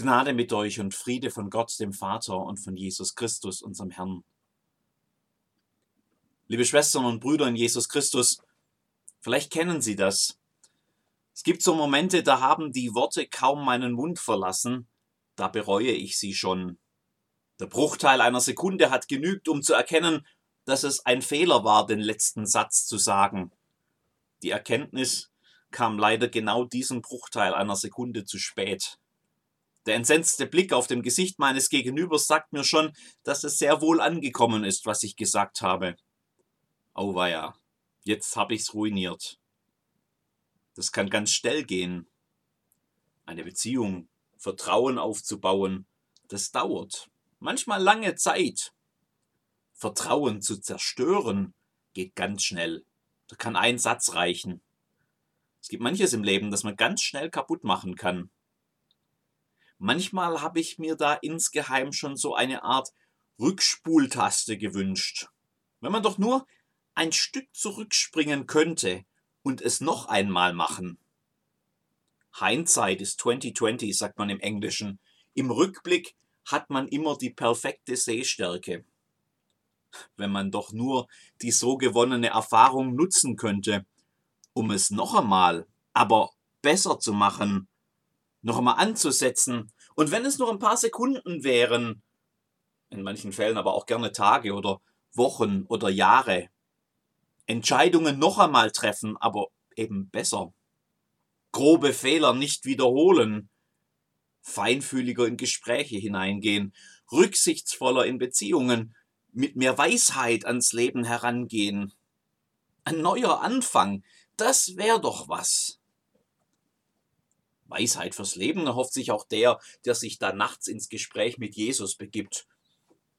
Gnade mit euch und Friede von Gott, dem Vater und von Jesus Christus, unserem Herrn. Liebe Schwestern und Brüder in Jesus Christus, vielleicht kennen Sie das. Es gibt so Momente, da haben die Worte kaum meinen Mund verlassen, da bereue ich sie schon. Der Bruchteil einer Sekunde hat genügt, um zu erkennen, dass es ein Fehler war, den letzten Satz zu sagen. Die Erkenntnis kam leider genau diesen Bruchteil einer Sekunde zu spät. Der entsetzte Blick auf dem Gesicht meines Gegenübers sagt mir schon, dass es sehr wohl angekommen ist, was ich gesagt habe. Auweia, jetzt hab ich's ruiniert. Das kann ganz schnell gehen. Eine Beziehung, Vertrauen aufzubauen, das dauert. Manchmal lange Zeit. Vertrauen zu zerstören geht ganz schnell. Da kann ein Satz reichen. Es gibt manches im Leben, das man ganz schnell kaputt machen kann. Manchmal habe ich mir da insgeheim schon so eine Art Rückspultaste gewünscht. Wenn man doch nur ein Stück zurückspringen könnte und es noch einmal machen. Hindsight ist 2020, sagt man im Englischen. Im Rückblick hat man immer die perfekte Sehstärke. Wenn man doch nur die so gewonnene Erfahrung nutzen könnte, um es noch einmal, aber besser zu machen, noch einmal anzusetzen. Und wenn es nur ein paar Sekunden wären, in manchen Fällen aber auch gerne Tage oder Wochen oder Jahre, Entscheidungen noch einmal treffen, aber eben besser. Grobe Fehler nicht wiederholen, feinfühliger in Gespräche hineingehen, rücksichtsvoller in Beziehungen, mit mehr Weisheit ans Leben herangehen. Ein neuer Anfang, das wäre doch was. Weisheit fürs Leben erhofft sich auch der, der sich da nachts ins Gespräch mit Jesus begibt.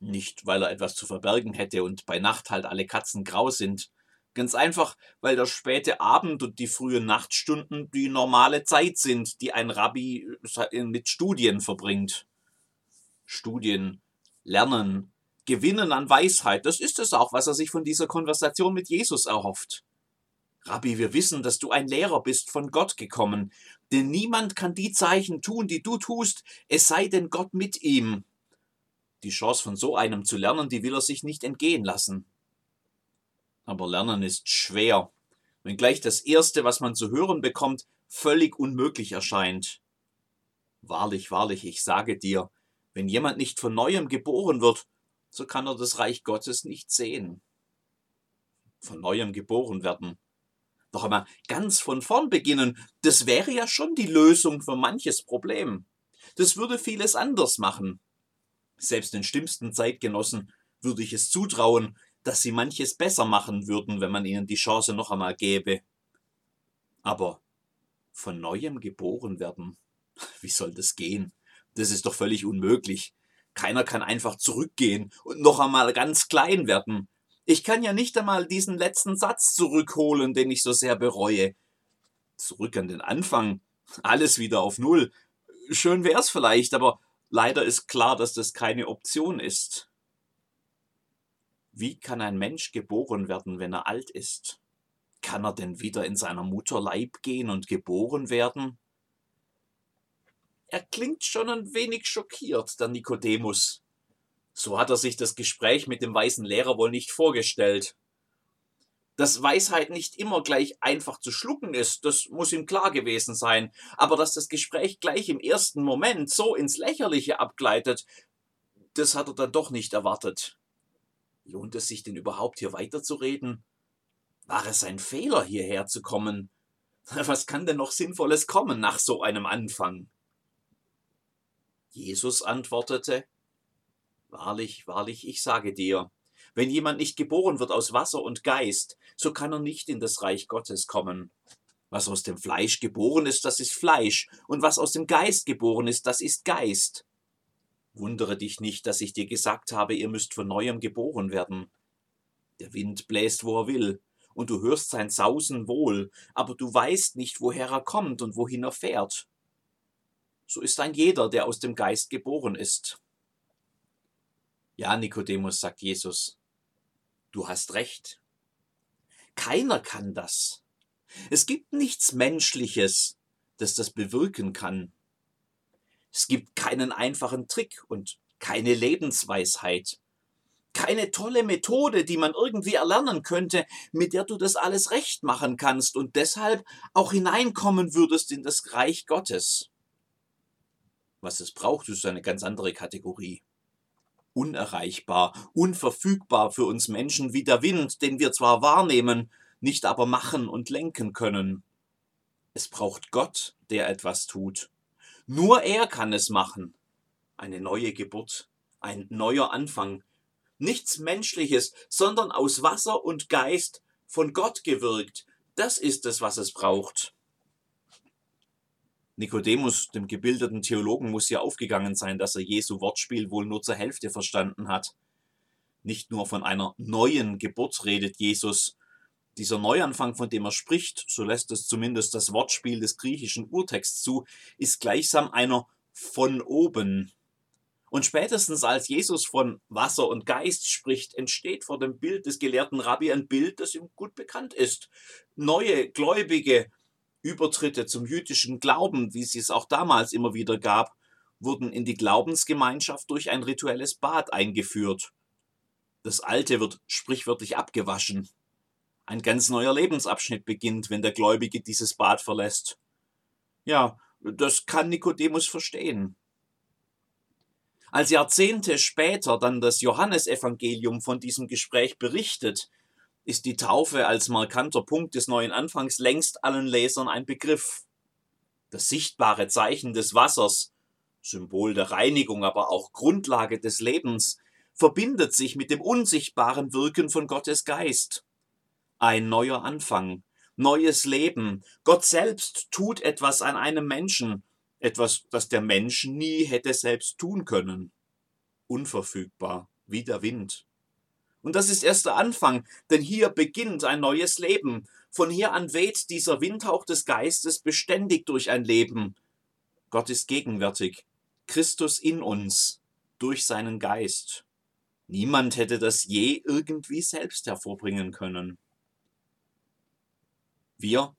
Nicht, weil er etwas zu verbergen hätte und bei Nacht halt alle Katzen grau sind. Ganz einfach, weil der späte Abend und die frühen Nachtstunden die normale Zeit sind, die ein Rabbi mit Studien verbringt. Studien, Lernen, Gewinnen an Weisheit, das ist es auch, was er sich von dieser Konversation mit Jesus erhofft. Rabbi, wir wissen, dass du ein Lehrer bist, von Gott gekommen, denn niemand kann die Zeichen tun, die du tust, es sei denn Gott mit ihm. Die Chance von so einem zu lernen, die will er sich nicht entgehen lassen. Aber Lernen ist schwer, wenngleich das Erste, was man zu hören bekommt, völlig unmöglich erscheint. Wahrlich, wahrlich, ich sage dir, wenn jemand nicht von neuem geboren wird, so kann er das Reich Gottes nicht sehen. Von neuem geboren werden, noch einmal ganz von vorn beginnen, das wäre ja schon die Lösung für manches Problem. Das würde vieles anders machen. Selbst den stimmsten Zeitgenossen würde ich es zutrauen, dass sie manches besser machen würden, wenn man ihnen die Chance noch einmal gäbe. Aber von neuem geboren werden, wie soll das gehen? Das ist doch völlig unmöglich. Keiner kann einfach zurückgehen und noch einmal ganz klein werden. Ich kann ja nicht einmal diesen letzten Satz zurückholen, den ich so sehr bereue. Zurück an den Anfang, alles wieder auf Null. Schön wär's vielleicht, aber leider ist klar, dass das keine Option ist. Wie kann ein Mensch geboren werden, wenn er alt ist? Kann er denn wieder in seiner Mutter Leib gehen und geboren werden? Er klingt schon ein wenig schockiert, der Nikodemus. So hat er sich das Gespräch mit dem weißen Lehrer wohl nicht vorgestellt. Dass Weisheit nicht immer gleich einfach zu schlucken ist, das muss ihm klar gewesen sein, aber dass das Gespräch gleich im ersten Moment so ins Lächerliche abgleitet, das hat er dann doch nicht erwartet. Lohnt es sich denn überhaupt hier weiterzureden? War es ein Fehler, hierher zu kommen? Was kann denn noch Sinnvolles kommen nach so einem Anfang? Jesus antwortete, Wahrlich, wahrlich, ich sage dir, wenn jemand nicht geboren wird aus Wasser und Geist, so kann er nicht in das Reich Gottes kommen. Was aus dem Fleisch geboren ist, das ist Fleisch, und was aus dem Geist geboren ist, das ist Geist. Wundere dich nicht, dass ich dir gesagt habe, ihr müsst von neuem geboren werden. Der Wind bläst, wo er will, und du hörst sein Sausen wohl, aber du weißt nicht, woher er kommt und wohin er fährt. So ist ein jeder, der aus dem Geist geboren ist. Ja, Nikodemus, sagt Jesus, du hast recht. Keiner kann das. Es gibt nichts Menschliches, das das bewirken kann. Es gibt keinen einfachen Trick und keine Lebensweisheit. Keine tolle Methode, die man irgendwie erlernen könnte, mit der du das alles recht machen kannst und deshalb auch hineinkommen würdest in das Reich Gottes. Was es braucht, ist eine ganz andere Kategorie. Unerreichbar, unverfügbar für uns Menschen wie der Wind, den wir zwar wahrnehmen, nicht aber machen und lenken können. Es braucht Gott, der etwas tut. Nur er kann es machen. Eine neue Geburt, ein neuer Anfang. Nichts Menschliches, sondern aus Wasser und Geist von Gott gewirkt. Das ist es, was es braucht. Nikodemus, dem gebildeten Theologen, muss ja aufgegangen sein, dass er Jesu Wortspiel wohl nur zur Hälfte verstanden hat. Nicht nur von einer neuen Geburt redet Jesus, dieser Neuanfang, von dem er spricht, so lässt es zumindest das Wortspiel des griechischen Urtexts zu, ist gleichsam einer von oben. Und spätestens als Jesus von Wasser und Geist spricht, entsteht vor dem Bild des gelehrten Rabbi ein Bild, das ihm gut bekannt ist. Neue Gläubige, Übertritte zum jüdischen Glauben, wie es es auch damals immer wieder gab, wurden in die Glaubensgemeinschaft durch ein rituelles Bad eingeführt. Das Alte wird sprichwörtlich abgewaschen. Ein ganz neuer Lebensabschnitt beginnt, wenn der Gläubige dieses Bad verlässt. Ja, das kann Nikodemus verstehen. Als Jahrzehnte später dann das Johannesevangelium von diesem Gespräch berichtet, ist die Taufe als markanter Punkt des neuen Anfangs längst allen Lesern ein Begriff. Das sichtbare Zeichen des Wassers, Symbol der Reinigung, aber auch Grundlage des Lebens, verbindet sich mit dem unsichtbaren Wirken von Gottes Geist ein neuer Anfang, neues Leben. Gott selbst tut etwas an einem Menschen, etwas, das der Mensch nie hätte selbst tun können. Unverfügbar, wie der Wind. Und das ist erst der Anfang, denn hier beginnt ein neues Leben. Von hier an weht dieser Windhauch des Geistes beständig durch ein Leben. Gott ist gegenwärtig, Christus in uns, durch seinen Geist. Niemand hätte das je irgendwie selbst hervorbringen können. Wir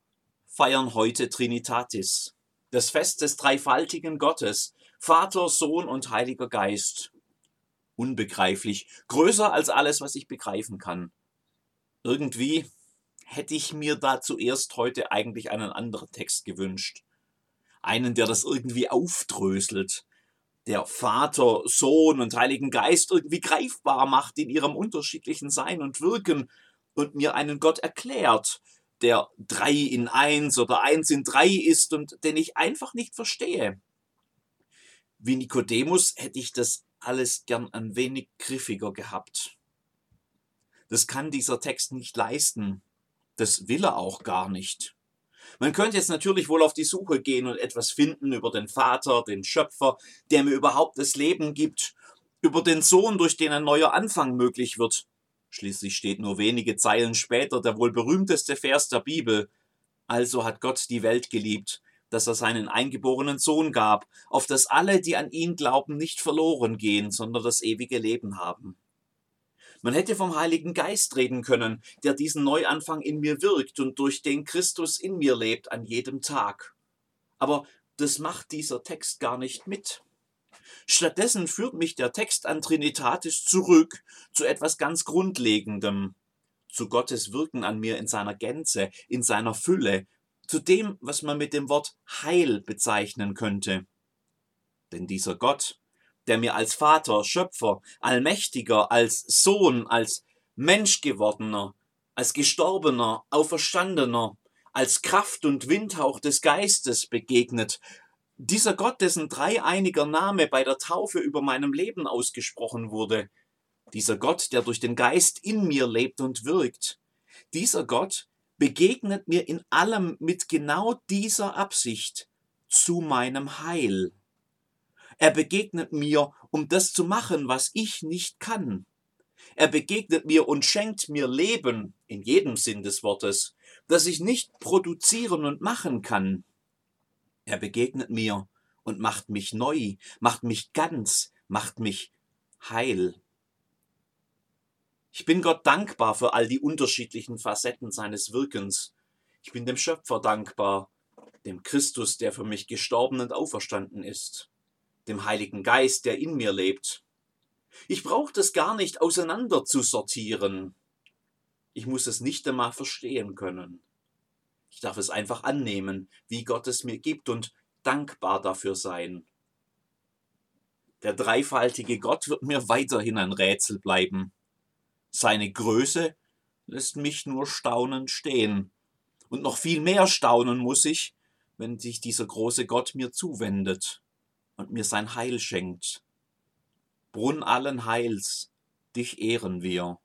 feiern heute Trinitatis, das Fest des dreifaltigen Gottes, Vater, Sohn und Heiliger Geist. Unbegreiflich, größer als alles, was ich begreifen kann. Irgendwie hätte ich mir da zuerst heute eigentlich einen anderen Text gewünscht. Einen, der das irgendwie aufdröselt, der Vater, Sohn und Heiligen Geist irgendwie greifbar macht in ihrem unterschiedlichen Sein und Wirken und mir einen Gott erklärt, der drei in eins oder eins in drei ist und den ich einfach nicht verstehe. Wie Nikodemus hätte ich das alles gern ein wenig griffiger gehabt. Das kann dieser Text nicht leisten. Das will er auch gar nicht. Man könnte jetzt natürlich wohl auf die Suche gehen und etwas finden über den Vater, den Schöpfer, der mir überhaupt das Leben gibt, über den Sohn, durch den ein neuer Anfang möglich wird, Schließlich steht nur wenige Zeilen später der wohl berühmteste Vers der Bibel. Also hat Gott die Welt geliebt, dass er seinen eingeborenen Sohn gab, auf dass alle, die an ihn glauben, nicht verloren gehen, sondern das ewige Leben haben. Man hätte vom Heiligen Geist reden können, der diesen Neuanfang in mir wirkt und durch den Christus in mir lebt an jedem Tag. Aber das macht dieser Text gar nicht mit. Stattdessen führt mich der Text an Trinitatis zurück zu etwas ganz Grundlegendem, zu Gottes Wirken an mir in seiner Gänze, in seiner Fülle, zu dem, was man mit dem Wort Heil bezeichnen könnte. Denn dieser Gott, der mir als Vater, Schöpfer, Allmächtiger, als Sohn, als Menschgewordener, als Gestorbener, Auferstandener, als Kraft und Windhauch des Geistes begegnet, dieser Gott, dessen dreieiniger Name bei der Taufe über meinem Leben ausgesprochen wurde, dieser Gott, der durch den Geist in mir lebt und wirkt, dieser Gott begegnet mir in allem mit genau dieser Absicht zu meinem Heil. Er begegnet mir, um das zu machen, was ich nicht kann. Er begegnet mir und schenkt mir Leben, in jedem Sinn des Wortes, das ich nicht produzieren und machen kann. Er begegnet mir und macht mich neu, macht mich ganz, macht mich heil. Ich bin Gott dankbar für all die unterschiedlichen Facetten seines Wirkens. Ich bin dem Schöpfer dankbar, dem Christus, der für mich gestorben und auferstanden ist. dem Heiligen Geist, der in mir lebt. Ich brauche das gar nicht auseinander zu sortieren. Ich muss es nicht einmal verstehen können. Ich darf es einfach annehmen, wie Gott es mir gibt und dankbar dafür sein. Der dreifaltige Gott wird mir weiterhin ein Rätsel bleiben. Seine Größe lässt mich nur staunend stehen. Und noch viel mehr staunen muss ich, wenn sich dieser große Gott mir zuwendet und mir sein Heil schenkt. Brunn allen Heils, dich ehren wir.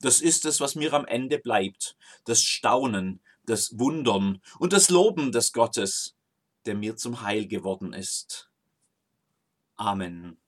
Das ist es, was mir am Ende bleibt, das Staunen, das Wundern und das Loben des Gottes, der mir zum Heil geworden ist. Amen.